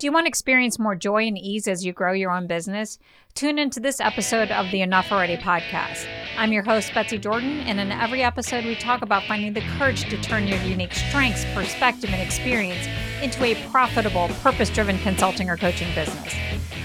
Do you want to experience more joy and ease as you grow your own business? Tune into this episode of the Enough Already podcast. I'm your host, Betsy Jordan, and in every episode, we talk about finding the courage to turn your unique strengths, perspective, and experience into a profitable, purpose driven consulting or coaching business.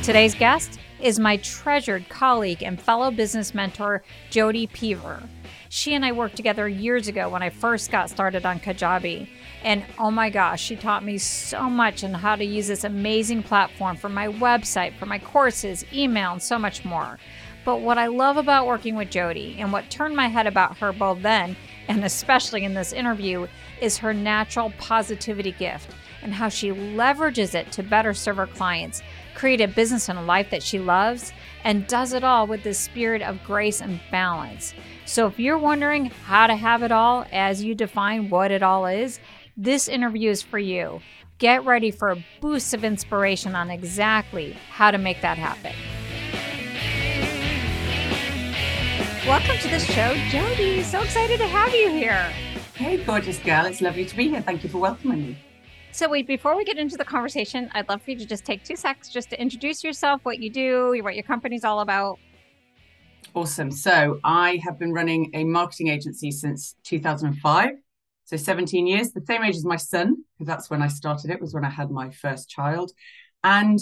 Today's guest is my treasured colleague and fellow business mentor, Jody Peaver. She and I worked together years ago when I first got started on Kajabi. And oh my gosh, she taught me so much on how to use this amazing platform for my website, for my courses, email, and so much more. But what I love about working with Jody and what turned my head about her both then and especially in this interview is her natural positivity gift and how she leverages it to better serve her clients, create a business and a life that she loves, and does it all with the spirit of grace and balance. So, if you're wondering how to have it all as you define what it all is, this interview is for you. Get ready for a boost of inspiration on exactly how to make that happen. Welcome to the show, Jody. So excited to have you here. Hey, gorgeous girl. It's lovely to be here. Thank you for welcoming me. So, wait, before we get into the conversation, I'd love for you to just take two seconds just to introduce yourself, what you do, what your company's all about. Awesome. So, I have been running a marketing agency since 2005. So, 17 years, the same age as my son, because that's when I started it, was when I had my first child. And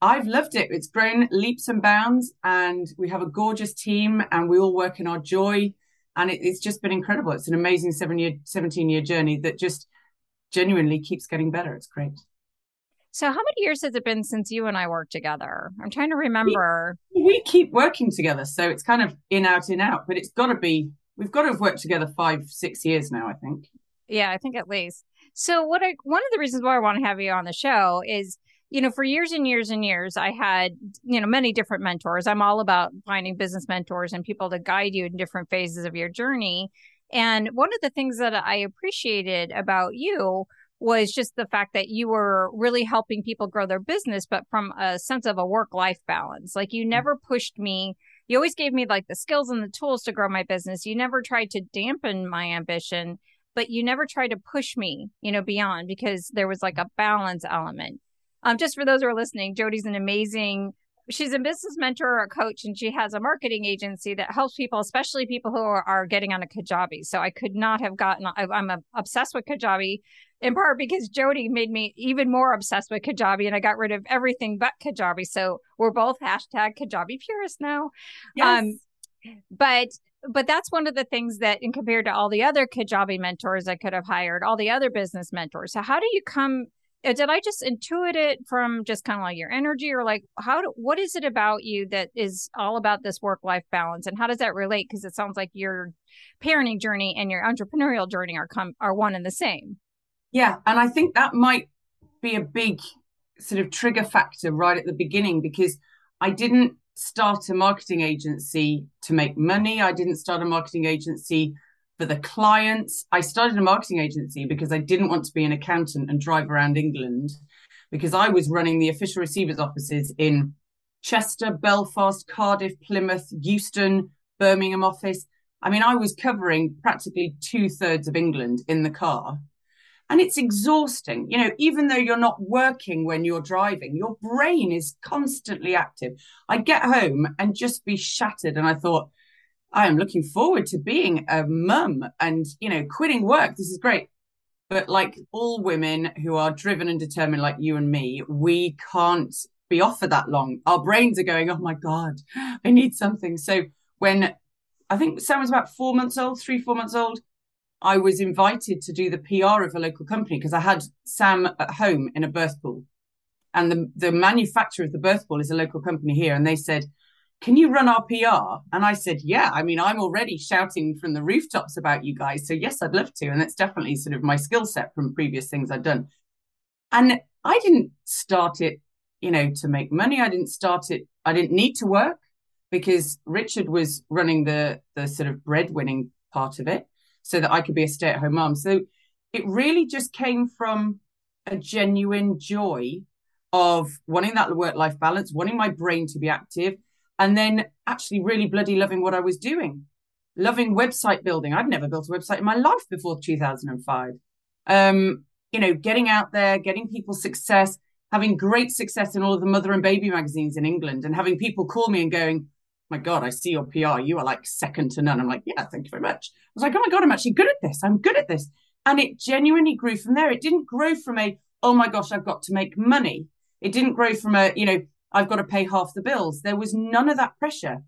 I've loved it. It's grown leaps and bounds, and we have a gorgeous team, and we all work in our joy. And it, it's just been incredible. It's an amazing seven year, 17 year journey that just genuinely keeps getting better. It's great. So, how many years has it been since you and I worked together? I'm trying to remember. We, we keep working together, so it's kind of in out in out. But it's got to be. We've got to have worked together five, six years now. I think. Yeah, I think at least. So, what I one of the reasons why I want to have you on the show is, you know, for years and years and years, I had, you know, many different mentors. I'm all about finding business mentors and people to guide you in different phases of your journey. And one of the things that I appreciated about you was just the fact that you were really helping people grow their business, but from a sense of a work life balance. Like you mm. never pushed me. You always gave me like the skills and the tools to grow my business. You never tried to dampen my ambition, but you never tried to push me, you know, beyond because there was like a balance element. Um, just for those who are listening, Jody's an amazing she's a business mentor or a coach and she has a marketing agency that helps people especially people who are, are getting on a kajabi so i could not have gotten I, am obsessed with kajabi in part because jody made me even more obsessed with kajabi and i got rid of everything but kajabi so we're both hashtag kajabi purists now yes. um but but that's one of the things that in compared to all the other kajabi mentors i could have hired all the other business mentors so how do you come uh, did I just intuit it from just kind of like your energy or like how do, what is it about you that is all about this work life balance and how does that relate because it sounds like your parenting journey and your entrepreneurial journey are come are one and the same. Yeah, and I think that might be a big sort of trigger factor right at the beginning because I didn't start a marketing agency to make money. I didn't start a marketing agency for the clients. I started a marketing agency because I didn't want to be an accountant and drive around England because I was running the official receivers offices in Chester, Belfast, Cardiff, Plymouth, Euston, Birmingham office. I mean, I was covering practically two thirds of England in the car. And it's exhausting. You know, even though you're not working when you're driving, your brain is constantly active. I'd get home and just be shattered. And I thought, I am looking forward to being a mum and, you know, quitting work. This is great. But like all women who are driven and determined, like you and me, we can't be off for that long. Our brains are going, oh my God, I need something. So when I think Sam was about four months old, three, four months old, I was invited to do the PR of a local company because I had Sam at home in a birth pool. And the, the manufacturer of the birth pool is a local company here. And they said, can you run our PR? And I said, yeah, I mean, I'm already shouting from the rooftops about you guys. So yes, I'd love to. And that's definitely sort of my skill set from previous things I've done. And I didn't start it, you know, to make money. I didn't start it. I didn't need to work because Richard was running the, the sort of breadwinning part of it so that I could be a stay at home mom. So it really just came from a genuine joy of wanting that work life balance, wanting my brain to be active and then actually really bloody loving what I was doing, loving website building. I'd never built a website in my life before 2005. Um, you know, getting out there, getting people success, having great success in all of the mother and baby magazines in England and having people call me and going, my God, I see your PR. You are like second to none. I'm like, yeah, thank you very much. I was like, oh my God, I'm actually good at this. I'm good at this. And it genuinely grew from there. It didn't grow from a, oh my gosh, I've got to make money. It didn't grow from a, you know, I've got to pay half the bills. There was none of that pressure.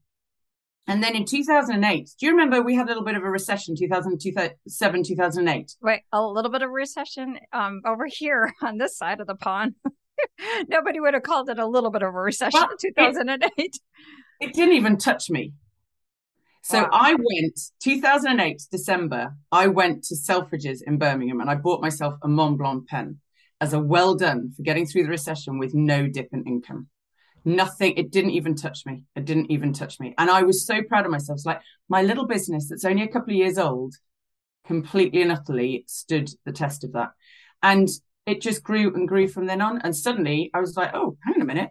And then in 2008, do you remember we had a little bit of a recession, 2007, 2008? Wait, a little bit of a recession um, over here on this side of the pond. Nobody would have called it a little bit of a recession well, in 2008. It, it, didn't even touch me. So wow. I went 2008 December. I went to Selfridges in Birmingham and I bought myself a Montblanc pen as a well done for getting through the recession with no dip in income nothing it didn't even touch me it didn't even touch me and i was so proud of myself it's like my little business that's only a couple of years old completely and utterly stood the test of that and it just grew and grew from then on and suddenly i was like oh hang on a minute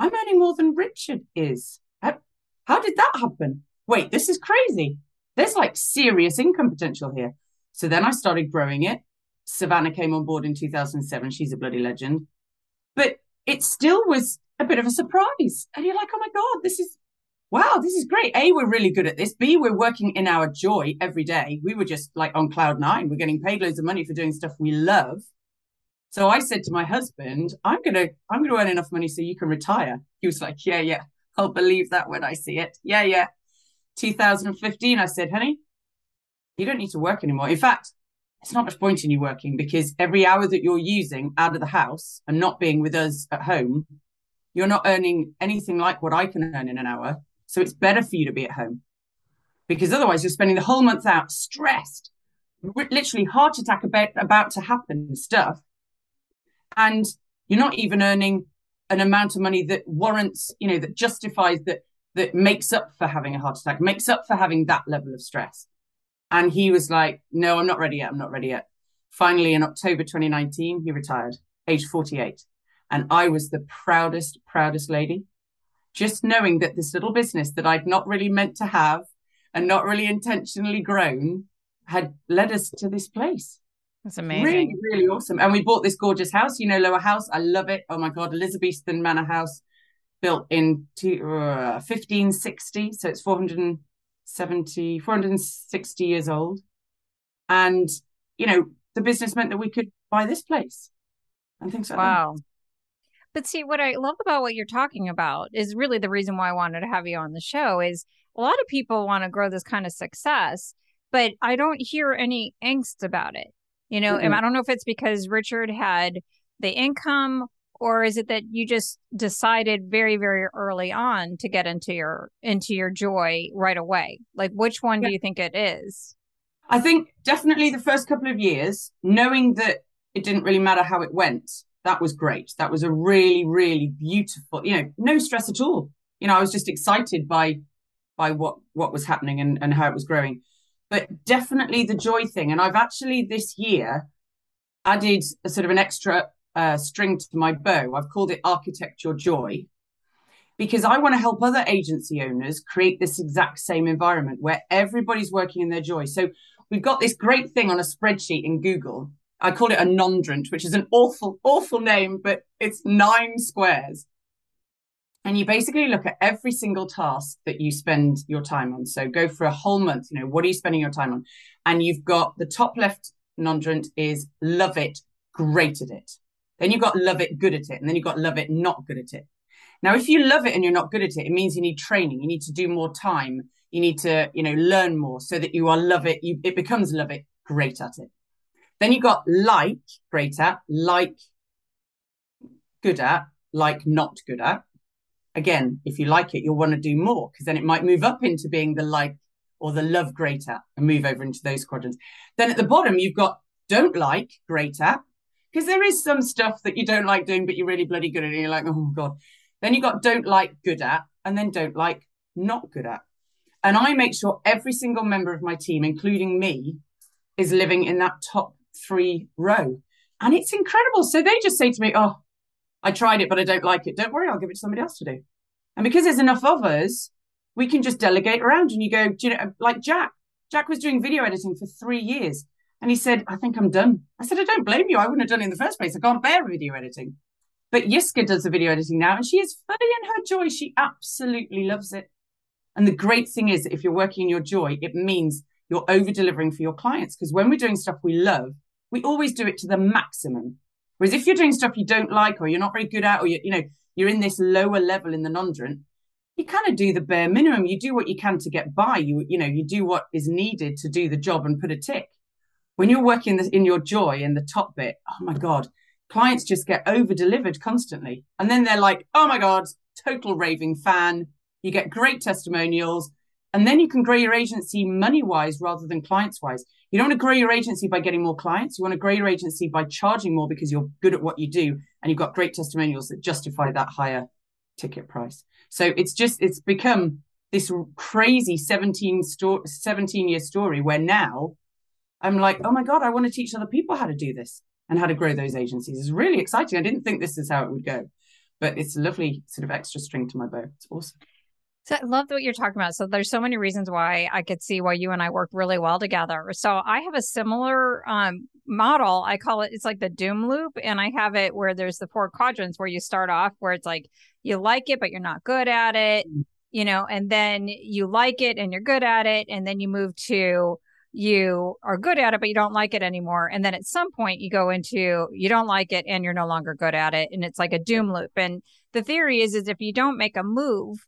i'm earning more than richard is how, did that happen wait this is crazy there's like serious income potential here so then i started growing it savannah came on board in 2007 she's a bloody legend but it still was a bit of a surprise. And you're like, oh my God, this is, wow, this is great. A, we're really good at this. B, we're working in our joy every day. We were just like on cloud nine. We're getting paid loads of money for doing stuff we love. So I said to my husband, I'm to, I'm to earn enough money so you can retire. He was like, yeah, yeah, I'll believe that when I see it. Yeah, yeah. 2015, I said, honey, you don't need to work anymore. In fact, it's not much point in you working because every hour that you're using out of the house and not being with us at home you're not earning anything like what I can earn in an hour. So it's better for you to be at home because otherwise you're spending the whole month out stressed, literally heart attack about, about to happen stuff. And you're not even earning an amount of money that warrants, you know, that justifies that, that makes up for having a heart attack, makes up for having that level of stress. And he was like, no, I'm not ready yet. I'm not ready yet. Finally, in October 2019, he retired, age 48. And I was the proudest, proudest lady. Just knowing that this little business that I'd not really meant to have and not really intentionally grown had led us to this place. That's amazing. Really, really awesome. And we bought this gorgeous house, you know, Lower House. I love it. Oh my God, Elizabethan Manor House built in two, uh, 1560. So it's 470, 460 years old. And, you know, the business meant that we could buy this place and things like wow. that. But see, what I love about what you're talking about is really the reason why I wanted to have you on the show is a lot of people want to grow this kind of success, but I don't hear any angst about it. You know, mm-hmm. and I don't know if it's because Richard had the income or is it that you just decided very very early on to get into your into your joy right away like which one yeah. do you think it is i think definitely the first couple of years knowing that it didn't really matter how it went that was great. That was a really, really beautiful, you know, no stress at all. You know, I was just excited by by what what was happening and, and how it was growing. But definitely the joy thing. And I've actually this year added a sort of an extra uh, string to my bow. I've called it Architecture Joy because I want to help other agency owners create this exact same environment where everybody's working in their joy. So we've got this great thing on a spreadsheet in Google I call it a nondrant, which is an awful, awful name, but it's nine squares. And you basically look at every single task that you spend your time on. So go for a whole month, you know, what are you spending your time on? And you've got the top left nondrant is love it, great at it. Then you've got love it, good at it. And then you've got love it, not good at it. Now, if you love it and you're not good at it, it means you need training. You need to do more time. You need to, you know, learn more so that you are love it. You, it becomes love it, great at it. Then you got like, great at, like, good at, like, not good at. Again, if you like it, you'll want to do more because then it might move up into being the like or the love great at and move over into those quadrants. Then at the bottom, you've got don't like, great at, because there is some stuff that you don't like doing, but you're really bloody good at it. And you're like, oh God. Then you got don't like, good at, and then don't like, not good at. And I make sure every single member of my team, including me, is living in that top three row. And it's incredible. So they just say to me, Oh, I tried it, but I don't like it. Don't worry, I'll give it to somebody else to do. And because there's enough of us, we can just delegate around. And you go, do you know, like Jack, Jack was doing video editing for three years. And he said, I think I'm done. I said, I don't blame you. I wouldn't have done it in the first place. I can't bear video editing. But Yiska does the video editing now and she is fully in her joy. She absolutely loves it. And the great thing is, if you're working in your joy, it means you're over delivering for your clients. Because when we're doing stuff we love, we always do it to the maximum. Whereas if you're doing stuff you don't like or you're not very good at, or you, you know, you're in this lower level in the nondrant, you kind of do the bare minimum. You do what you can to get by. You, you know, you do what is needed to do the job and put a tick. When you're working this in your joy in the top bit, oh my God, clients just get over delivered constantly. And then they're like, oh my God, total raving fan. You get great testimonials. And then you can grow your agency money wise rather than clients wise. You don't want to grow your agency by getting more clients. You want to grow your agency by charging more because you're good at what you do and you've got great testimonials that justify that higher ticket price. So it's just, it's become this crazy 17 sto- 17 year story where now I'm like, oh my God, I want to teach other people how to do this and how to grow those agencies. It's really exciting. I didn't think this is how it would go, but it's a lovely sort of extra string to my bow. It's awesome. So I love what you're talking about. So there's so many reasons why I could see why you and I work really well together. So I have a similar um, model. I call it it's like the doom loop, and I have it where there's the four quadrants where you start off where it's like you like it but you're not good at it, mm. you know, and then you like it and you're good at it, and then you move to you are good at it but you don't like it anymore and then at some point you go into you don't like it and you're no longer good at it and it's like a doom loop and the theory is is if you don't make a move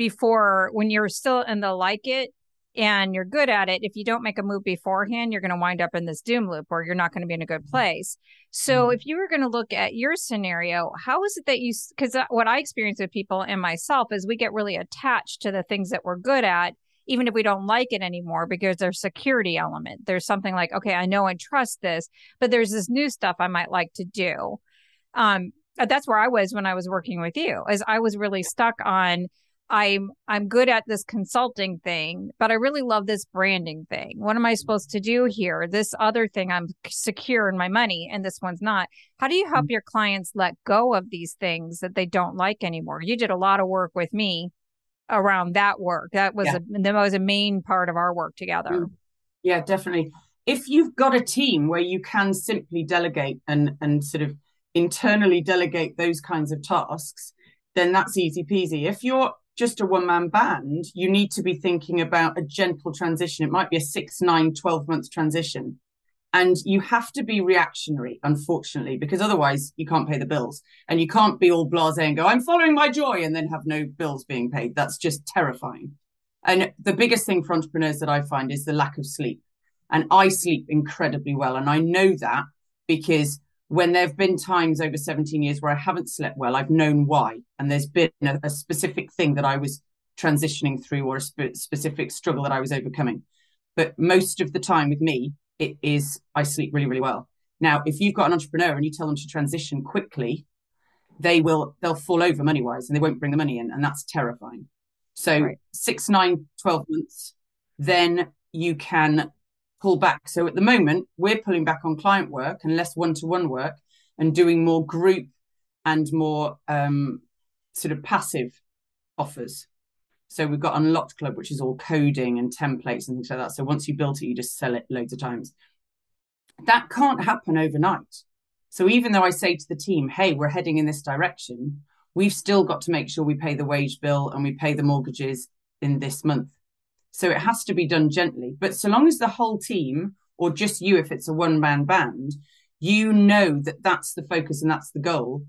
before when you're still in the like it and you're good at it if you don't make a move beforehand you're going to wind up in this doom loop or you're not going to be in a good mm-hmm. place so mm-hmm. if you were going to look at your scenario how is it that you because what i experience with people and myself is we get really attached to the things that we're good at even if we don't like it anymore because there's security element. There's something like, okay, I know and trust this, but there's this new stuff I might like to do. Um, that's where I was when I was working with you, as I was really stuck on I'm I'm good at this consulting thing, but I really love this branding thing. What am I supposed to do here? This other thing I'm secure in my money and this one's not. How do you help mm. your clients let go of these things that they don't like anymore? You did a lot of work with me around that work. That was yeah. a, that was a main part of our work together. Mm. Yeah, definitely. If you've got a team where you can simply delegate and and sort of internally delegate those kinds of tasks, then that's easy peasy. If you're just a one man band, you need to be thinking about a gentle transition. It might be a six, nine, 12 month transition and you have to be reactionary, unfortunately, because otherwise you can't pay the bills. And you can't be all blase and go, I'm following my joy, and then have no bills being paid. That's just terrifying. And the biggest thing for entrepreneurs that I find is the lack of sleep. And I sleep incredibly well. And I know that because when there have been times over 17 years where I haven't slept well, I've known why. And there's been a, a specific thing that I was transitioning through or a spe- specific struggle that I was overcoming. But most of the time with me, it is I sleep really, really well. Now, if you've got an entrepreneur and you tell them to transition quickly, they will they'll fall over money wise and they won't bring the money in. And that's terrifying. So right. six, nine, 12 months, then you can pull back. So at the moment, we're pulling back on client work and less one-to-one work and doing more group and more um, sort of passive offers. So we've got Unlocked Club, which is all coding and templates and things like that. So once you built it, you just sell it loads of times. That can't happen overnight. So even though I say to the team, hey, we're heading in this direction, we've still got to make sure we pay the wage bill and we pay the mortgages in this month. So it has to be done gently. But so long as the whole team, or just you, if it's a one man band, you know that that's the focus and that's the goal,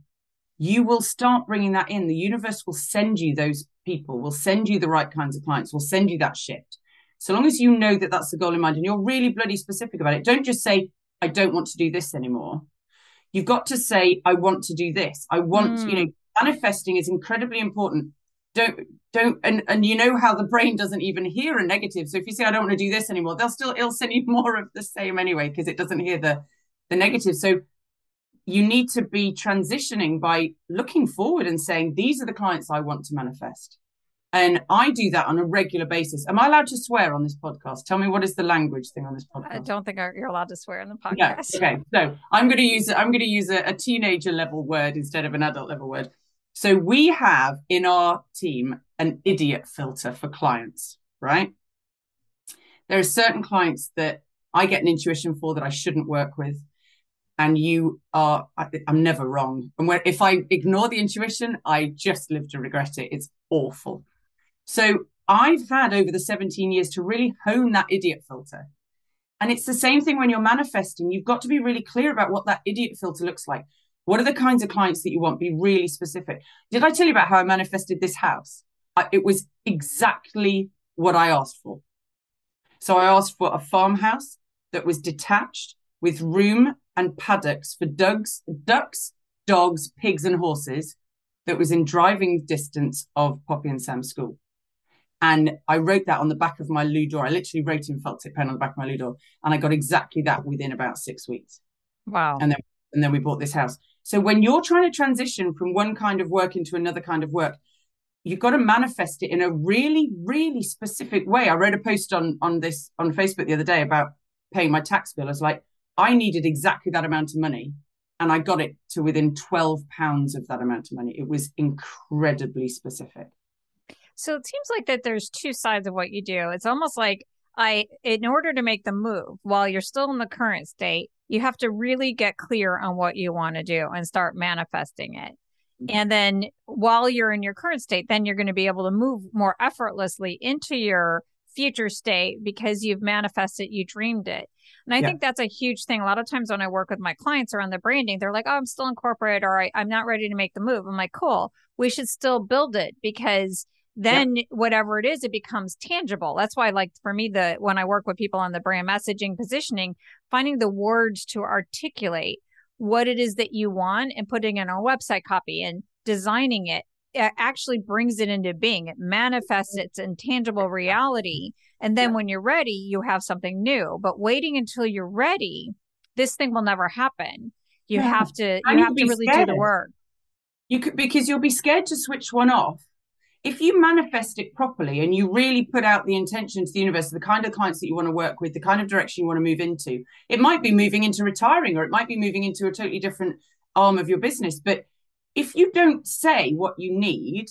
you will start bringing that in. The universe will send you those people, will send you the right kinds of clients, will send you that shift. So long as you know that that's the goal in mind and you're really bloody specific about it, don't just say, I don't want to do this anymore. You've got to say, I want to do this. I want, mm. you know, hmm. manifesting is incredibly important. Don't, don't, and, and you know how the brain doesn't even hear a negative. So if you say, I don't want to do this anymore, they'll still, it'll send you more of the same anyway, because it doesn't hear the, the negative. So you need to be transitioning by looking forward and saying, these are the clients I want to manifest. And I do that on a regular basis. Am I allowed to swear on this podcast? Tell me what is the language thing on this podcast? I don't think you're allowed to swear on the podcast. Okay, so I'm going to use I'm going to use a, a teenager level word instead of an adult level word. So we have in our team an idiot filter for clients, right? There are certain clients that I get an intuition for that I shouldn't work with and you are I, am never wrong. And if i ignore the intuition i just live to regret it. It's awful. So i've had over the 17 years to really hone that idiot filter. And it's the same thing when you're manifesting. You've got to be really clear about what that idiot filter looks like what are the kinds of clients that you want be really specific did i tell you about how i manifested this house I, it was exactly what i asked for so i asked for a farmhouse that was detached with room and paddocks for ducks, ducks, dogs, pigs, and horses that was in driving distance of Poppy and Sam's school. And I wrote that on the back of my loo door. I literally wrote in felt tip pen on the back of my loo door, and I got exactly that within about six weeks. Wow! And then and then we bought this house. So when you're trying to transition from one kind of work into another kind of work, you've got to manifest it in a really, really specific way. I wrote a post on on this on Facebook the other day about paying my tax bill. I was like, I needed exactly that amount of money and I got it to within 12 pounds of that amount of money. It was incredibly specific. So it seems like that there's two sides of what you do. It's almost like I in order to make the move while you're still in the current state, you have to really get clear on what you want to do and start manifesting it. Mm-hmm. And then while you're in your current state, then you're going to be able to move more effortlessly into your future state because you've manifested, you dreamed it. And I yeah. think that's a huge thing. A lot of times when I work with my clients around the branding, they're like, oh, I'm still in corporate or I, am not ready to make the move. I'm like, cool, we should still build it because then yeah. whatever it is, it becomes tangible. That's why, like, for me, the when I work with people on the brand messaging positioning, finding the words to articulate what it is that you want and putting in a website copy and designing it actually brings it into being. It manifests its intangible reality. And then yeah. when you're ready, you have something new. But waiting until you're ready, this thing will never happen. You yeah. have to you have to really scared. do the work. You could because you'll be scared to switch one off. If you manifest it properly and you really put out the intention to the universe, the kind of clients that you want to work with, the kind of direction you want to move into, it might be moving into retiring or it might be moving into a totally different arm of your business. But if you don't say what you need,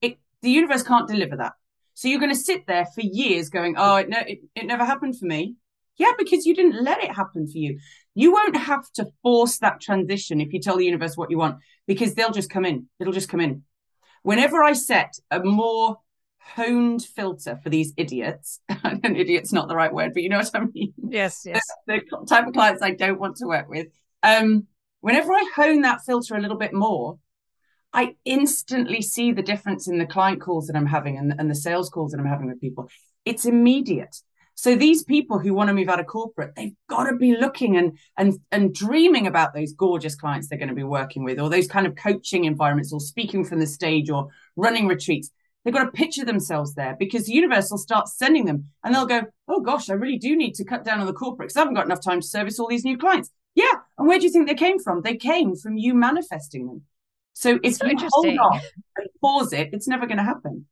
it the universe can't deliver that. So you're going to sit there for years going, "Oh, it, ne- it, it never happened for me." Yeah, because you didn't let it happen for you. You won't have to force that transition if you tell the universe what you want, because they'll just come in. It'll just come in. Whenever I set a more honed filter for these idiots, and idiot's not the right word, but you know what I mean. Yes, yes. The, the type of clients I don't want to work with. Um, whenever I hone that filter a little bit more, I instantly see the difference in the client calls that I'm having and, and the sales calls that I'm having with people. It's immediate. So these people who want to move out of corporate, they've got to be looking and and and dreaming about those gorgeous clients they're going to be working with, or those kind of coaching environments, or speaking from the stage, or running retreats. They've got to picture themselves there because the universe will start sending them, and they'll go, "Oh gosh, I really do need to cut down on the corporate because I haven't got enough time to service all these new clients." Yeah, and where do you think they came from? They came from you manifesting them. So if so you hold off and pause it, it's never going to happen.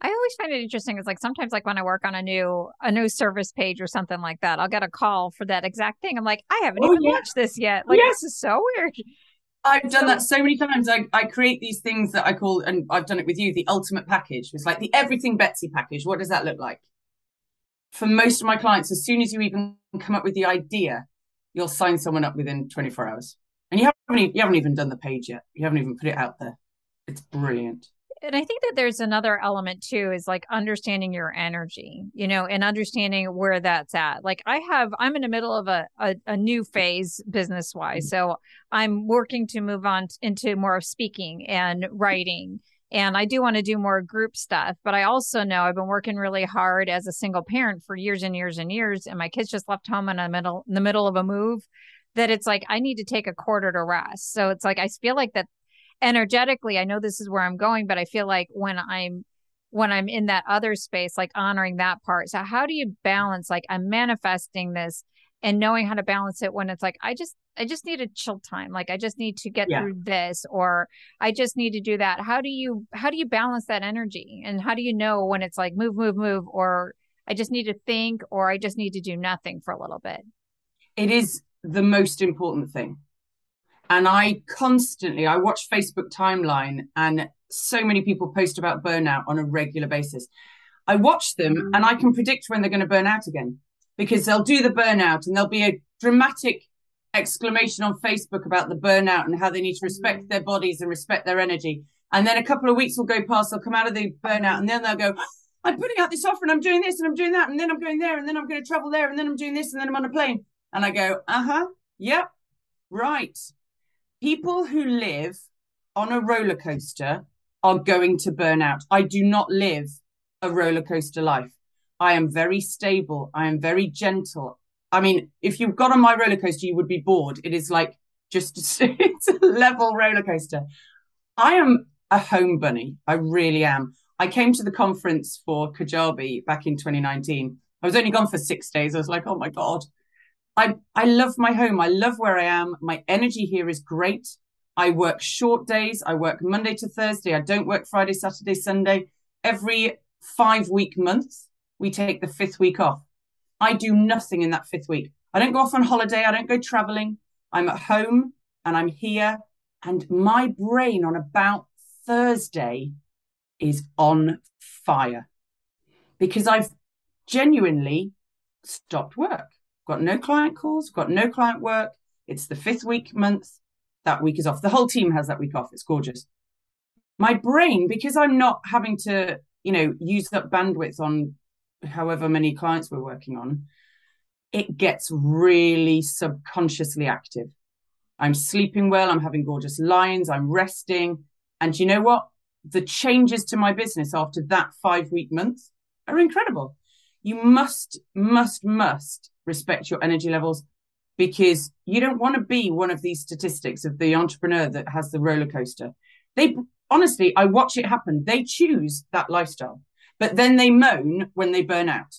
I always find it interesting. It's like sometimes, like when I work on a new a new service page or something like that, I'll get a call for that exact thing. I'm like, I haven't oh, even yeah. launched this yet. Like this is so weird. I've done that so many times. I, I create these things that I call, and I've done it with you, the ultimate package. It's like the everything Betsy package. What does that look like? For most of my clients, as soon as you even come up with the idea, you'll sign someone up within 24 hours and you haven't even, you haven't even done the page yet. You haven't even put it out there. It's brilliant. And I think that there's another element too is like understanding your energy, you know, and understanding where that's at. Like I have, I'm in the middle of a, a, a new phase business wise. Mm-hmm. So I'm working to move on into more of speaking and writing. And I do want to do more group stuff, but I also know I've been working really hard as a single parent for years and years and years. And my kids just left home in the middle, in the middle of a move that it's like I need to take a quarter to rest. So it's like I feel like that energetically, I know this is where I'm going, but I feel like when I'm when I'm in that other space, like honoring that part. So how do you balance like I'm manifesting this and knowing how to balance it when it's like I just I just need a chill time. Like I just need to get yeah. through this or I just need to do that. How do you how do you balance that energy? And how do you know when it's like move, move, move or I just need to think or I just need to do nothing for a little bit? It is the most important thing. And I constantly, I watch Facebook timeline and so many people post about burnout on a regular basis. I watch them and I can predict when they're going to burn out again because they'll do the burnout and there'll be a dramatic exclamation on Facebook about the burnout and how they need to respect their bodies and respect their energy. And then a couple of weeks will go past, they'll come out of the burnout, and then they'll go, I'm putting out this offer and I'm doing this and I'm doing that, and then I'm going there, and then I'm going to travel there, and then I'm doing this, and then I'm on a plane. And I go, uh huh, yep, right. People who live on a roller coaster are going to burn out. I do not live a roller coaster life. I am very stable. I am very gentle. I mean, if you got on my roller coaster, you would be bored. It is like just it's a level roller coaster. I am a home bunny. I really am. I came to the conference for Kajabi back in 2019. I was only gone for six days. I was like, oh my God. I, I love my home. I love where I am. My energy here is great. I work short days. I work Monday to Thursday. I don't work Friday, Saturday, Sunday. Every five week month, we take the fifth week off. I do nothing in that fifth week. I don't go off on holiday. I don't go traveling. I'm at home and I'm here. And my brain on about Thursday is on fire because I've genuinely stopped work. Got no client calls, got no client work. It's the fifth week month. That week is off. The whole team has that week off. It's gorgeous. My brain, because I'm not having to, you know, use up bandwidth on however many clients we're working on, it gets really subconsciously active. I'm sleeping well, I'm having gorgeous lines, I'm resting. And you know what? The changes to my business after that five week month are incredible. You must, must, must respect your energy levels because you don't want to be one of these statistics of the entrepreneur that has the roller coaster. They honestly, I watch it happen. They choose that lifestyle. But then they moan when they burn out.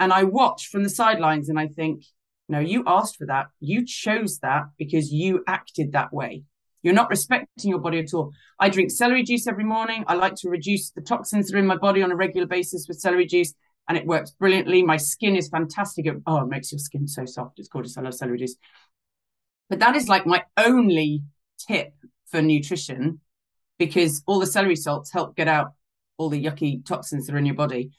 And I watch from the sidelines and I think, no, you asked for that. You chose that because you acted that way. You're not respecting your body at all. I drink celery juice every morning. I like to reduce the toxins that are in my body on a regular basis with celery juice, and it works brilliantly. My skin is fantastic. Oh, it makes your skin so soft. It's gorgeous. I love celery juice. But that is like my only tip for nutrition because all the celery salts help get out all the yucky toxins that are in your body.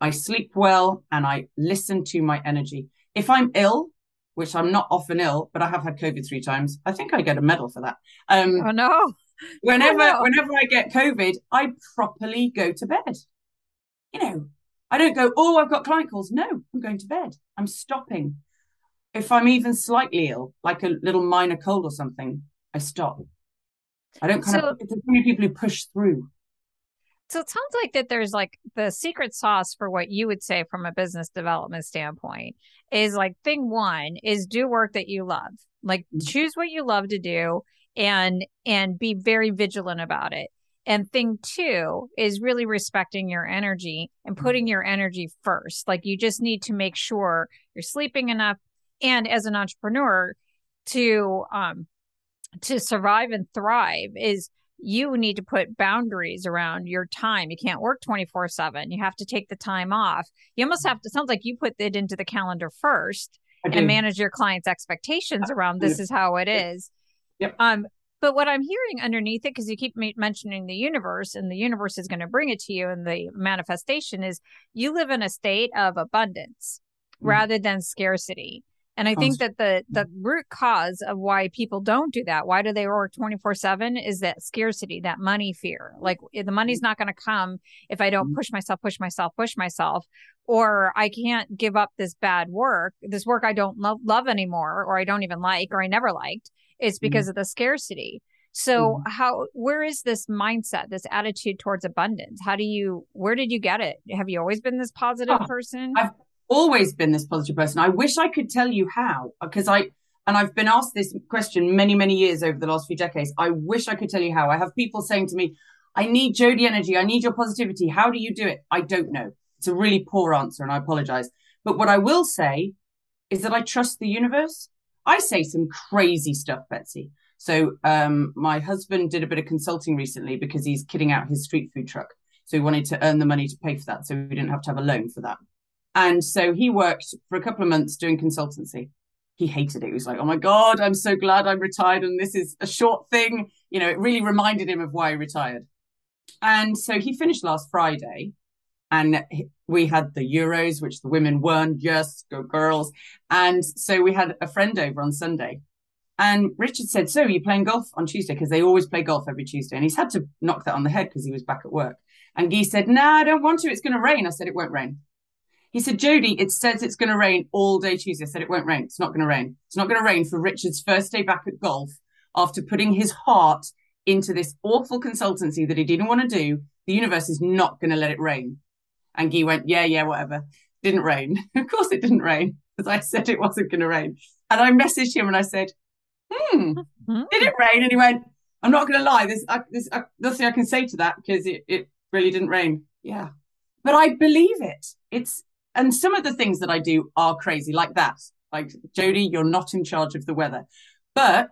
I sleep well and I listen to my energy. If I'm ill, which I'm not often ill, but I have had COVID three times, I think I get a medal for that. Um, oh no! Whenever, oh, no. whenever I get COVID, I properly go to bed. You know, I don't go, oh, I've got client calls. No, I'm going to bed. I'm stopping. If I'm even slightly ill, like a little minor cold or something, I stop. I don't kind so, of. There's many people who push through. So it sounds like that there's like the secret sauce for what you would say from a business development standpoint is like thing one is do work that you love. Like mm-hmm. choose what you love to do and and be very vigilant about it. And thing two is really respecting your energy and mm-hmm. putting your energy first. Like you just need to make sure you're sleeping enough and as an entrepreneur to um to survive and thrive is you need to put boundaries around your time. You can't work 24 7. You have to take the time off. You almost have to, sounds like you put it into the calendar first and manage your clients' expectations around this is how it is. Yep. Um, but what I'm hearing underneath it, because you keep mentioning the universe and the universe is going to bring it to you and the manifestation is you live in a state of abundance mm. rather than scarcity. And I think that the the root cause of why people don't do that, why do they work 24/7 is that scarcity, that money fear. Like the money's not going to come if I don't mm-hmm. push myself, push myself, push myself or I can't give up this bad work, this work I don't love, love anymore or I don't even like or I never liked. It's because mm-hmm. of the scarcity. So mm-hmm. how where is this mindset, this attitude towards abundance? How do you where did you get it? Have you always been this positive oh, person? I've always been this positive person. I wish I could tell you how, because I, and I've been asked this question many, many years over the last few decades. I wish I could tell you how. I have people saying to me, I need Jodie energy. I need your positivity. How do you do it? I don't know. It's a really poor answer and I apologize. But what I will say is that I trust the universe. I say some crazy stuff, Betsy. So um, my husband did a bit of consulting recently because he's kitting out his street food truck. So he wanted to earn the money to pay for that. So we didn't have to have a loan for that. And so he worked for a couple of months doing consultancy. He hated it. He was like, oh my God, I'm so glad I'm retired and this is a short thing. You know, it really reminded him of why he retired. And so he finished last Friday and we had the Euros, which the women won. Yes, go girls! And so we had a friend over on Sunday, and Richard said, "So you playing golf on Tuesday? Because they always play golf every Tuesday." And he's had to knock that on the head because he was back at work. And Guy said, "No, nah, I don't want to. It's going to rain." I said, "It won't rain." He said, Jody, it says it's going to rain all day Tuesday. I said, it won't rain. It's not going to rain. It's not going to rain for Richard's first day back at golf after putting his heart into this awful consultancy that he didn't want to do. The universe is not going to let it rain. And Guy went, yeah, yeah, whatever. Didn't rain. of course it didn't rain because I said it wasn't going to rain. And I messaged him and I said, hmm, mm-hmm. did it rain? And he went, I'm not going to lie. There's, I, there's I, nothing I can say to that because it, it really didn't rain. Yeah. But I believe it. It's, and some of the things that I do are crazy like that. Like, Jody, you're not in charge of the weather. But,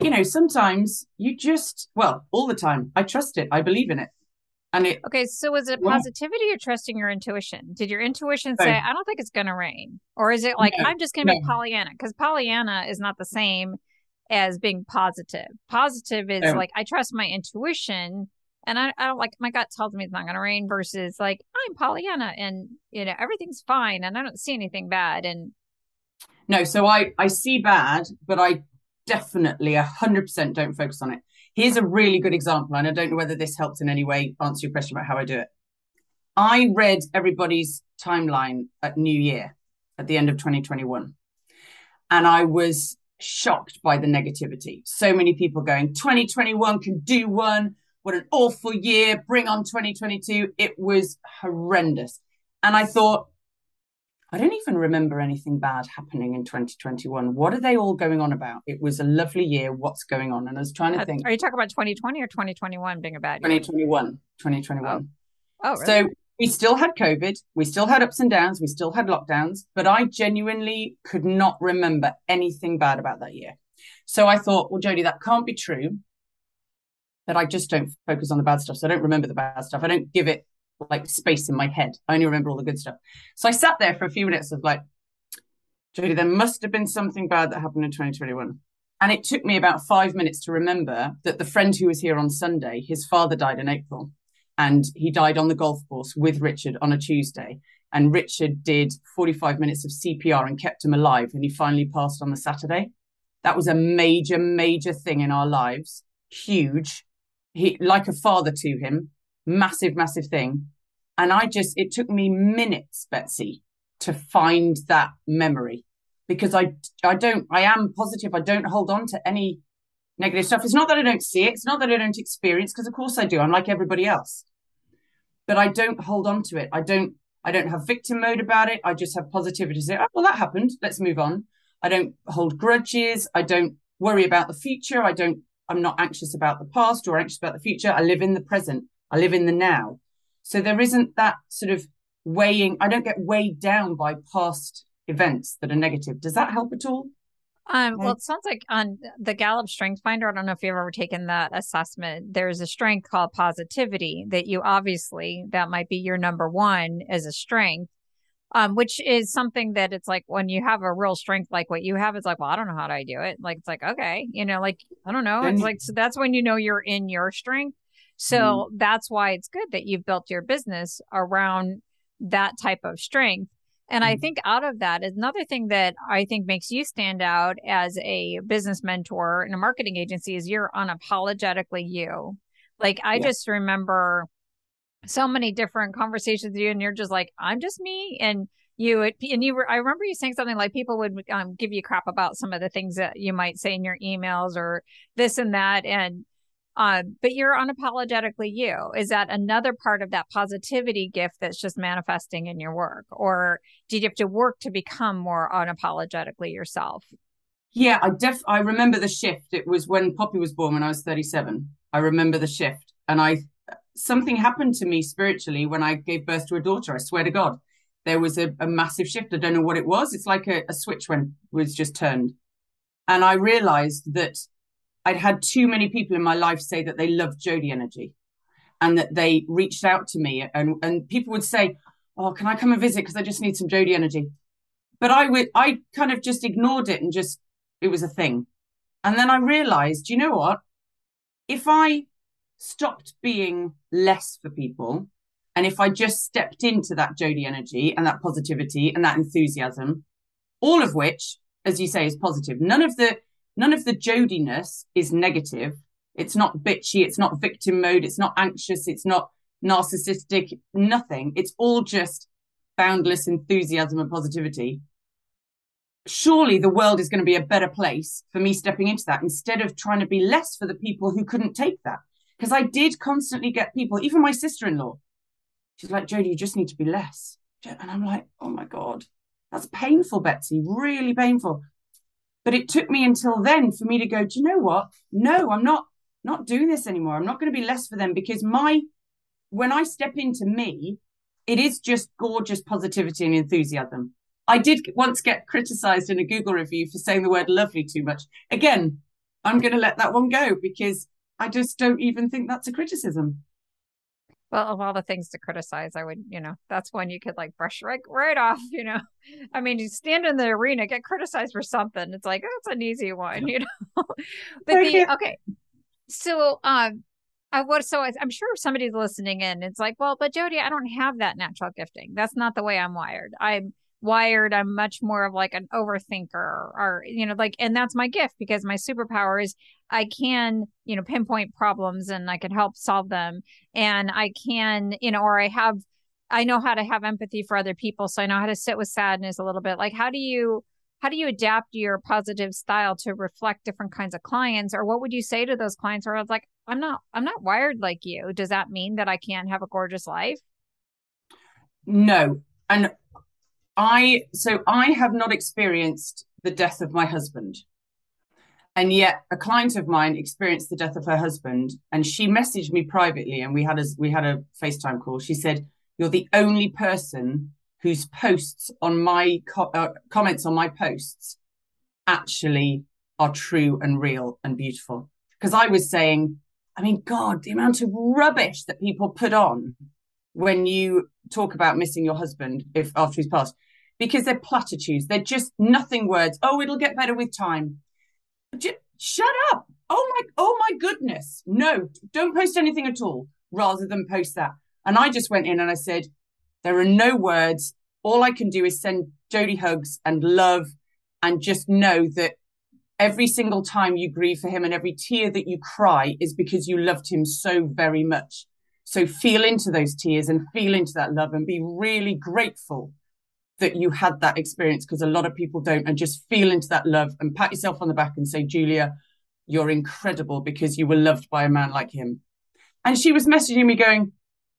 you know, sometimes you just, well, all the time, I trust it. I believe in it. And it, okay, so was it positivity or trusting your intuition? Did your intuition say, I don't think it's going to rain? Or is it like, no, I'm just going to no. be Pollyanna? Because Pollyanna is not the same as being positive. Positive is no. like, I trust my intuition and I, I don't like my gut tells me it's not going to rain versus like I'm Pollyanna and you know everything's fine and I don't see anything bad and no so I I see bad but I definitely a hundred percent don't focus on it here's a really good example and I don't know whether this helps in any way answer your question about how I do it I read everybody's timeline at New Year at the end of 2021 and I was shocked by the negativity so many people going 2021 can do one what an awful year. Bring on 2022. It was horrendous. And I thought, I don't even remember anything bad happening in 2021. What are they all going on about? It was a lovely year. What's going on? And I was trying to uh, think. Are you talking about 2020 or 2021 being a bad year? 2021. 2021. Oh, oh really? So we still had COVID. We still had ups and downs. We still had lockdowns. But I genuinely could not remember anything bad about that year. So I thought, well, Jodie, that can't be true that I just don't focus on the bad stuff. So I don't remember the bad stuff. I don't give it like space in my head. I only remember all the good stuff. So I sat there for a few minutes of like, Jodie, there must have been something bad that happened in 2021. And it took me about five minutes to remember that the friend who was here on Sunday, his father died in April. And he died on the golf course with Richard on a Tuesday. And Richard did 45 minutes of CPR and kept him alive. And he finally passed on the Saturday. That was a major, major thing in our lives. Huge he like a father to him massive massive thing. And i just it took me minutes betsy to find that memory because i i don't i am positive. I don't hold on to any negative stuff. It's not that i don't see it. It's not that i don't experience because of course i do. I'm like everybody else. But i don't hold on to it. I don't i don't have victim mode about it. I just have positivity say oh well that happened. Let's move on. I don't hold grudges. I don't worry about the future. I don't I'm not anxious about the past or anxious about the future. I live in the present. I live in the now. So there isn't that sort of weighing. I don't get weighed down by past events that are negative. Does that help at all? Um, well, it sounds like on the Gallup Strength Finder, I don't know if you've ever taken that assessment. There's a strength called positivity that you obviously, that might be your number one as a strength um, which is something that it's like when you have a real strength like what you have, it's like, well, I don't know how do I do it. Like it's like, okay, you know, like I don't know. It's like so that's when you know you're in your strength. So mm-hmm. that's why it's good that you've built your business around that type of strength. And mm-hmm. I think out of that, another thing that I think makes you stand out as a business mentor in a marketing agency is you're unapologetically you. Like I yeah. just remember so many different conversations with you and you're just like i'm just me and you and you were i remember you saying something like people would um, give you crap about some of the things that you might say in your emails or this and that and uh, but you're unapologetically you. Is that another part of that positivity gift that's just manifesting in your work? Or did you have to work to become more unapologetically yourself? Yeah i def i remember the shift. It was when poppy was born when i was 37 i remember the shift. And i something happened to me spiritually when I gave birth to a daughter. I swear to God, there was a, a massive shift. I don't know what it was. It's like a, a switch was just turned, and I realized that I'd had too many people in my life say that they loved Jodie Energy, and that they reached out to me, and and people would say, "Oh, can I come and visit? Because I just need some Jodie Energy." But I would, I kind of just ignored it and just it was a thing, and then I realized, you know what? If I stopped being less for people And if I just stepped into that Jodie energy and that positivity and that enthusiasm, all of which, as you say, is positive. None of the none of the Jodiness is negative. It's not bitchy. It's not victim mode. It's not anxious. It's not narcissistic. Nothing. It's all just boundless enthusiasm and positivity. Surely the world is going to be a better place for me stepping into that instead of trying to be less for the people who couldn't take that. Because I did constantly get people, even my sister in law, she's like, Jodie, you just need to be less. And I'm like, oh my God, that's painful, Betsy, really painful. But it took me until then for me to go, do you know what? No, I'm not not doing this anymore. I'm not going to be less for them because my when I step into me, it is just gorgeous positivity and enthusiasm. I did once get criticized in a Google review for saying the word lovely too much. Again, I'm going to let that one go because I just don't even think that's a criticism. Well, of all the things to criticize, I would, you know, that's one you could like brush right right off, you know. I mean, you stand in the arena, get criticized for something. It's like, that's an easy one, you know. but the okay. So um I would so I'm sure somebody's listening in, it's like, well, but Jodee, I don't have that natural gifting. That's not the way I'm wired. I'm wired i'm much more of like an overthinker or you know like and that's my gift because my superpower is i can you know pinpoint problems and i can help solve them and i can you know or i have i know how to have empathy for other people so i know how to sit with sadness a little bit. Like how do you how do you adapt your positive style to reflect different kinds of clients? Or what would you say to those clients where i was like i'm not i'm not wired like you. Does that mean that i can't have a gorgeous life? No and I so I have not experienced the death of my husband. And yet a client of mine experienced the death of her husband and she messaged me privately and we had a we had a FaceTime call. She said, "You're the only person whose posts on my co- uh, comments on my posts actually are true and real and beautiful." Because I was saying, I mean, God, the amount of rubbish that people put on when you talk about missing your husband if after he's passed because they're platitudes. They're just nothing words. Oh, it'll get better with time. Just, shut up. Oh my, oh my goodness. No, don't post anything at all rather than post that. And I just went in and I said, there are no words. All I can do is send Jodee hugs and love and just know that every single time you grieve for him and every tear that you cry is because you loved him so very much. So feel into those tears and feel into that love and be really grateful that you had that experience because a lot of people don't and just feel into that love and pat yourself on the back and say, Julia, you're incredible because you were loved by a man like him. And she was messaging me going,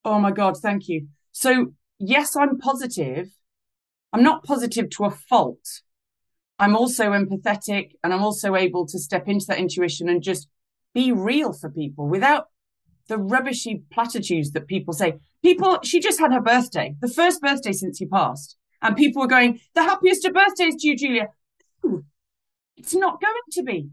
Oh my God, thank you. So, yes, I'm positive. I'm not positive to a fault. I'm also empathetic and I'm also able to step into that intuition and just be real for people without the rubbishy platitudes that people say. People, she just had her birthday, the first birthday since he passed. And people were going, the happiest of birthdays to you, Julia. It's not going to be.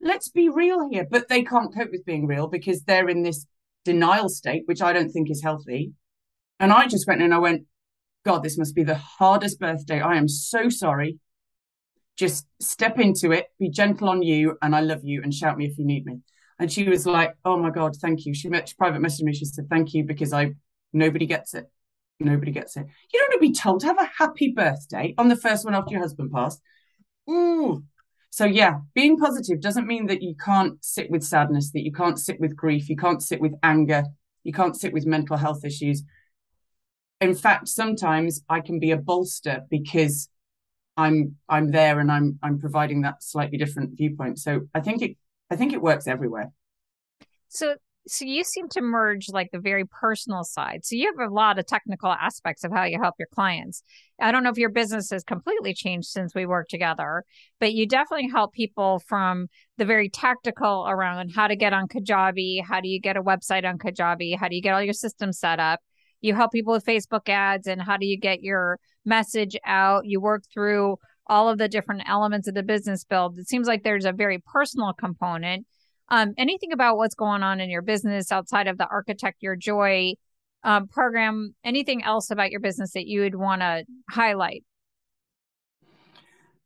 Let's be real here. But they can't cope with being real because they're in this denial state, which I don't think is healthy. And I just went and I went, God, this must be the hardest birthday. I am so sorry. Just step into it, be gentle on you, and I love you, and shout me if you need me. And she was like, Oh my God, thank you. She met private messaged me. She said, Thank you because I nobody gets it. Nobody gets it. You don't want to be told to have a happy birthday on the first one after your husband passed. Ooh. So yeah, being positive doesn't mean that you can't sit with sadness, that you can't sit with grief, you can't sit with anger, you can't sit with mental health issues. In fact, sometimes I can be a bolster because I'm I'm there and I'm I'm providing that slightly different viewpoint. So I think it I think it works everywhere. So so you seem to merge like the very personal side. So you have a lot of technical aspects of how you help your clients. I don't know if your business has completely changed since we worked together, but you definitely help people from the very tactical around how to get on Kajabi, how do you get a website on Kajabi, how do you get all your systems set up. You help people with Facebook ads and how do you get your message out. You work through all of the different elements of the business build. It seems like there's a very personal component um, anything about what's going on in your business outside of the Architect Your Joy um, program? Anything else about your business that you would want to highlight?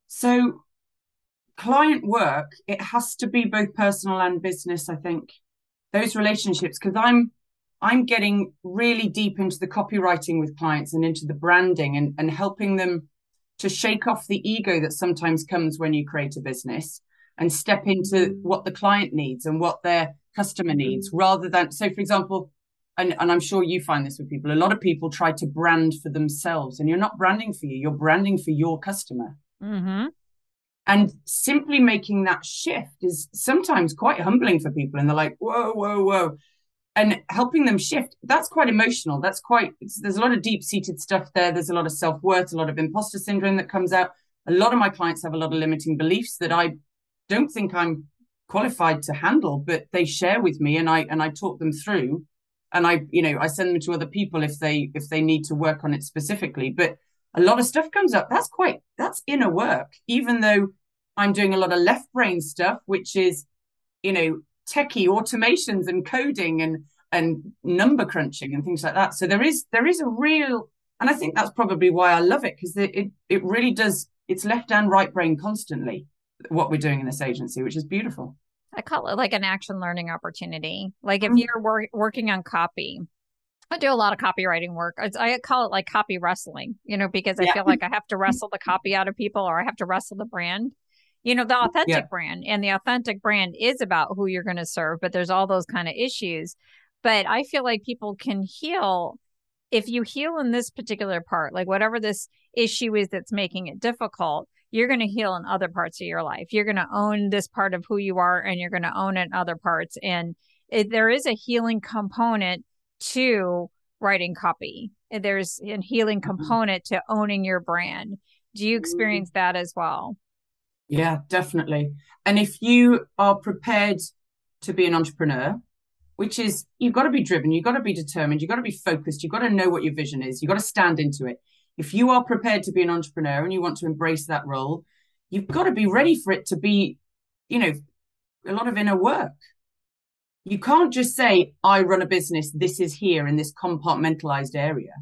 So, client work, it has to be both personal and business, I think. Those relationships, because I'm I'm getting really deep into the copywriting with clients and into the branding and, and helping them to shake off the ego that sometimes comes when you create a business and step into what the client needs and what their customer needs rather than so for example and, and i'm sure you find this with people a lot of people try to brand for themselves and you're not branding for you you're branding for your customer. Mm-hmm. and simply making that shift is sometimes quite humbling for people and they're like whoa whoa whoa and helping them shift that's quite emotional. That's quite there's a lot of deep seated stuff there. There's a lot of self-worth a lot of imposter syndrome that comes out. A lot of my clients have a lot of limiting beliefs that i don't think i'm qualified to handle but they share with me and i and i talk them through. And i you know i send them to other people if they if they need to work on it specifically. But a lot of stuff comes up. That's quite that's inner work. Even though i'm doing a lot of left brain stuff which is you know techie automations and coding and and number crunching and things like that. So there is there is a real, and I think that's probably why I love it because it, it it really does. It's left and right brain constantly what we're doing in this agency, which is beautiful. I call it like an action learning opportunity. Like if mm-hmm. you're wor- working on copy, I do a lot of copywriting work. I call it like copy wrestling, you know, because I yeah. feel like I have to wrestle the copy out of people or I have to wrestle the brand you know the authentic yeah. brand and the authentic brand is about who you're going to serve but there's all those kind of issues but i feel like people can heal if you heal in this particular part like whatever this issue is that's making it difficult you're going to heal in other parts of your life you're going to own this part of who you are and you're going to own it in other parts and it, there is a healing component to writing copy there's a healing mm-hmm. component to owning your brand do you mm-hmm. experience that as well yeah, definitely. And if you are prepared to be an entrepreneur, which is you've got to be driven, you've got to be determined, you've got to be focused, you've got to know what your vision is, you've got to stand into it. If you are prepared to be an entrepreneur and you want to embrace that role, you've got to be ready for it to be, you know, a lot of inner work. You can't just say, I run a business, this is here in this compartmentalized area.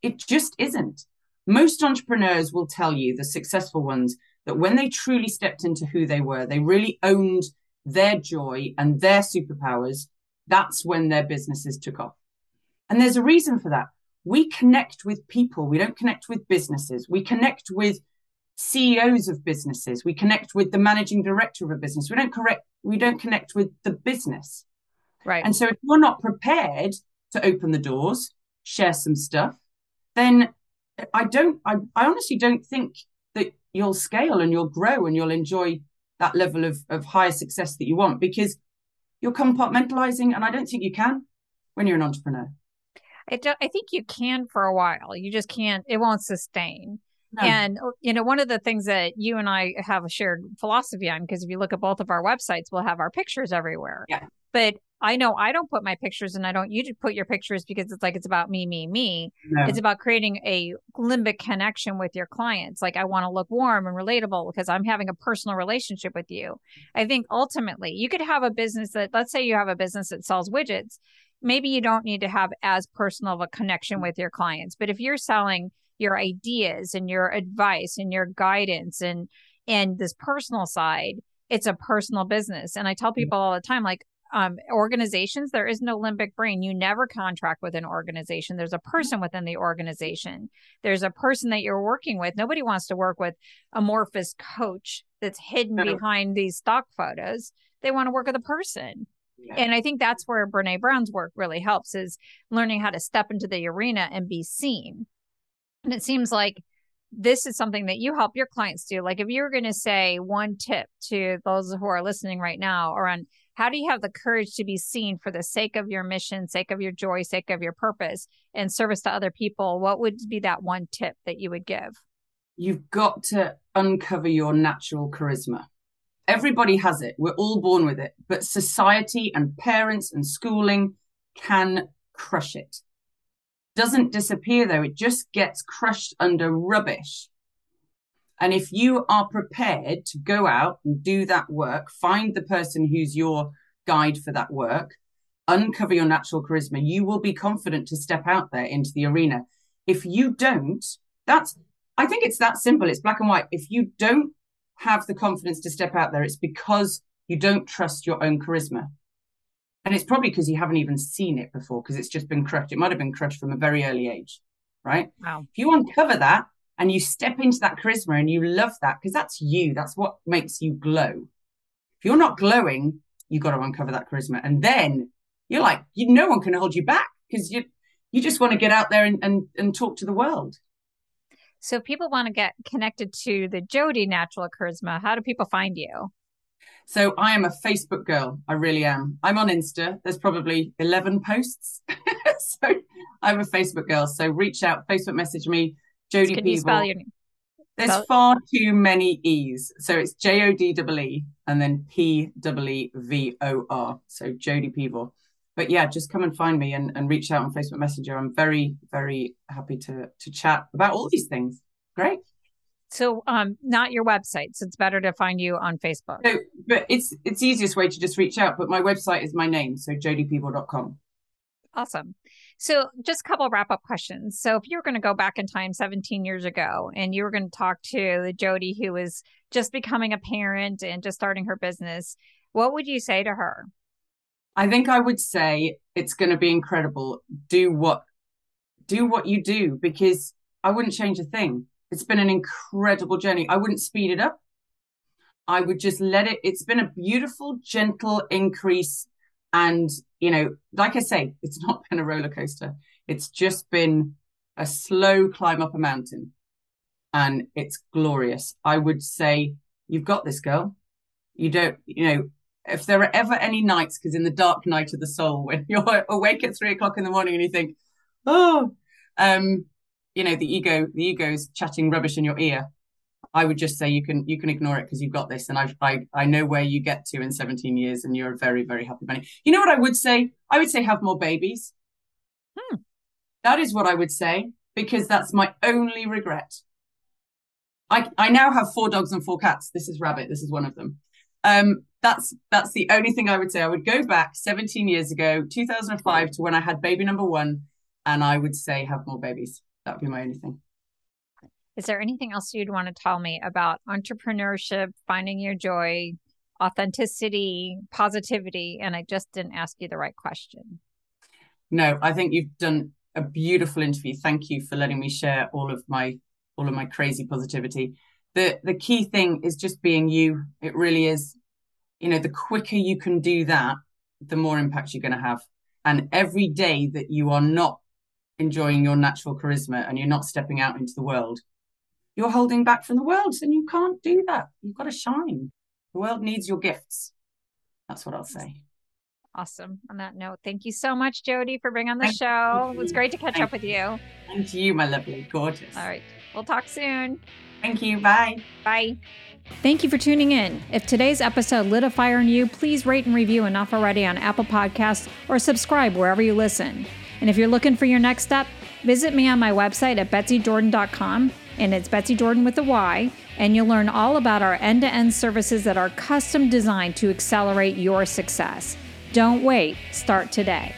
It just isn't. Most entrepreneurs will tell you, the successful ones, that when they truly stepped into who they were, they really owned their joy and their superpowers, that's when their businesses took off. And there's a reason for that. We connect with people, we don't connect with businesses. We connect with CEOs of businesses, we connect with the managing director of a business. We don't correct we don't connect with the business. Right. And so if you're not prepared to open the doors, share some stuff, then I don't I, I honestly don't think you'll scale and you'll grow and you'll enjoy that level of, of higher success that you want because you're compartmentalizing and i don't think you can when you're an entrepreneur. I, do, I think you can for a while. You just can't it won't sustain. No. and you know one of the things that you and i have a shared philosophy on because if you look at both of our websites we'll have our pictures everywhere. Yeah. But I know I don't put my pictures and I don't you just put your pictures because it's like it's about me, me, me. No. It's about creating a limbic connection with your clients. Like I want to look warm and relatable because I'm having a personal relationship with you. I think ultimately you could have a business that let's say you have a business that sells widgets. Maybe you don't need to have as personal of a connection with your clients. But if you're selling your ideas and your advice and your guidance and and this personal side, it's a personal business. And I tell mm. people all the time, like, um, organizations, there is no limbic brain. You never contract with an organization. There's a person within the organization. There's a person that you're working with. Nobody wants to work with amorphous coach that's hidden no. behind these stock photos. They want to work with a person. Yeah. And I think that's where Brene Brown's work really helps is learning how to step into the arena and be seen. And it seems like this is something that you help your clients do. Like if you were going to say one tip to those who are listening right now around how do you have the courage to be seen for the sake of your mission, sake of your joy, sake of your purpose and service to other people? What would be that one tip that you would give? You've got to uncover your natural charisma. Everybody has it. We're all born with it, but society and parents and schooling can crush it. Doesn't disappear though. It just gets crushed under rubbish and if you are prepared to go out and do that work, find the person who's your guide for that work, uncover your natural charisma, you will be confident to step out there into the arena. If you don't, that's, I think it's that simple. It's black and white. If you don't have the confidence to step out there, it's because you don't trust your own charisma. And it's probably because you haven't even seen it before, because it's just been crushed. It might have been crushed from a very early age, right? Wow. If you uncover that and you step into that charisma and you love that, because that's you, that's what makes you glow. If you're not glowing, you got to uncover that charisma. And then you're like, you, no one can hold you back because you you just want to get out there and, and, and talk to the world. So people want to get connected to the Jodee Natural Charisma, how do people find you? So I am a Facebook girl. I really am. I'm on Insta. There's probably 11 posts. so I'm a Facebook girl. So reach out, Facebook message me, Jodee Can you spell your name? There's spell- far too many E's. So it's J O D E E and then P E E V O R. So Jodee Peevor. But yeah, just come and find me and, and reach out on Facebook Messenger. I'm very, very happy to to chat about all these things. Great. So um not your website. So it's better to find you on Facebook. So, but it's it's easiest way to just reach out. But my website is my name, so jodeepeevor.com. Awesome. So, just a couple wrap up questions. So, if you were going to go back in time 17 years ago and you were going to talk to Jodee who was just becoming a parent and just starting her business, what would you say to her? I think I would say it's going to be incredible. Do what do what you do because I wouldn't change a thing. It's been an incredible journey. I wouldn't speed it up. I would just let it. It's been a beautiful, gentle increase. And, you know, like I say, it's not been a roller coaster. It's just been a slow climb up a mountain and it's glorious. I would say, you've got this girl. You don't, you know, if there are ever any nights, because in the dark night of the soul, when you're awake at three o'clock in the morning and you think, oh, um, you know, the ego, the ego's chatting rubbish in your ear. I would just say you can you can ignore it because you've got this, and I I I know where you get to in 17 years, and you're a very very happy bunny. You know what I would say? I would say have more babies. Hmm. That is what I would say because that's my only regret. I I now have four dogs and four cats. This is Rabbit. This is one of them. Um, that's that's the only thing I would say. I would go back 17 years ago, 2005, to when I had baby number one, and I would say have more babies. That would be my only thing. Is there anything else you'd want to tell me about entrepreneurship, finding your joy, authenticity, positivity? And I just didn't ask you the right question. No, I think you've done a beautiful interview. Thank you for letting me share all of my all of my crazy positivity. The the key thing is just being you. It really is. You know, the quicker you can do that, the more impact you're going to have. And every day that you are not enjoying your natural charisma and you're not stepping out into the world, you're holding back from the world and you can't do that. You've got to shine. The world needs your gifts. That's what I'll say. Awesome. On that note, thank you so much, Jodee, for being on the Thank show. you. It was great to catch Thank up with you. And to you, my lovely, gorgeous. All right. We'll talk soon. Thank you. Bye. Bye. Thank you for tuning in. If today's episode lit a fire in you, please rate and review Enough Already on Apple Podcasts or subscribe wherever you listen. And if you're looking for your next step, visit me on my website at betsyjordan.com, and it's Betsy Jordan with a Y, and you'll learn all about our end to end services that are custom designed to accelerate your success. Don't wait, start today.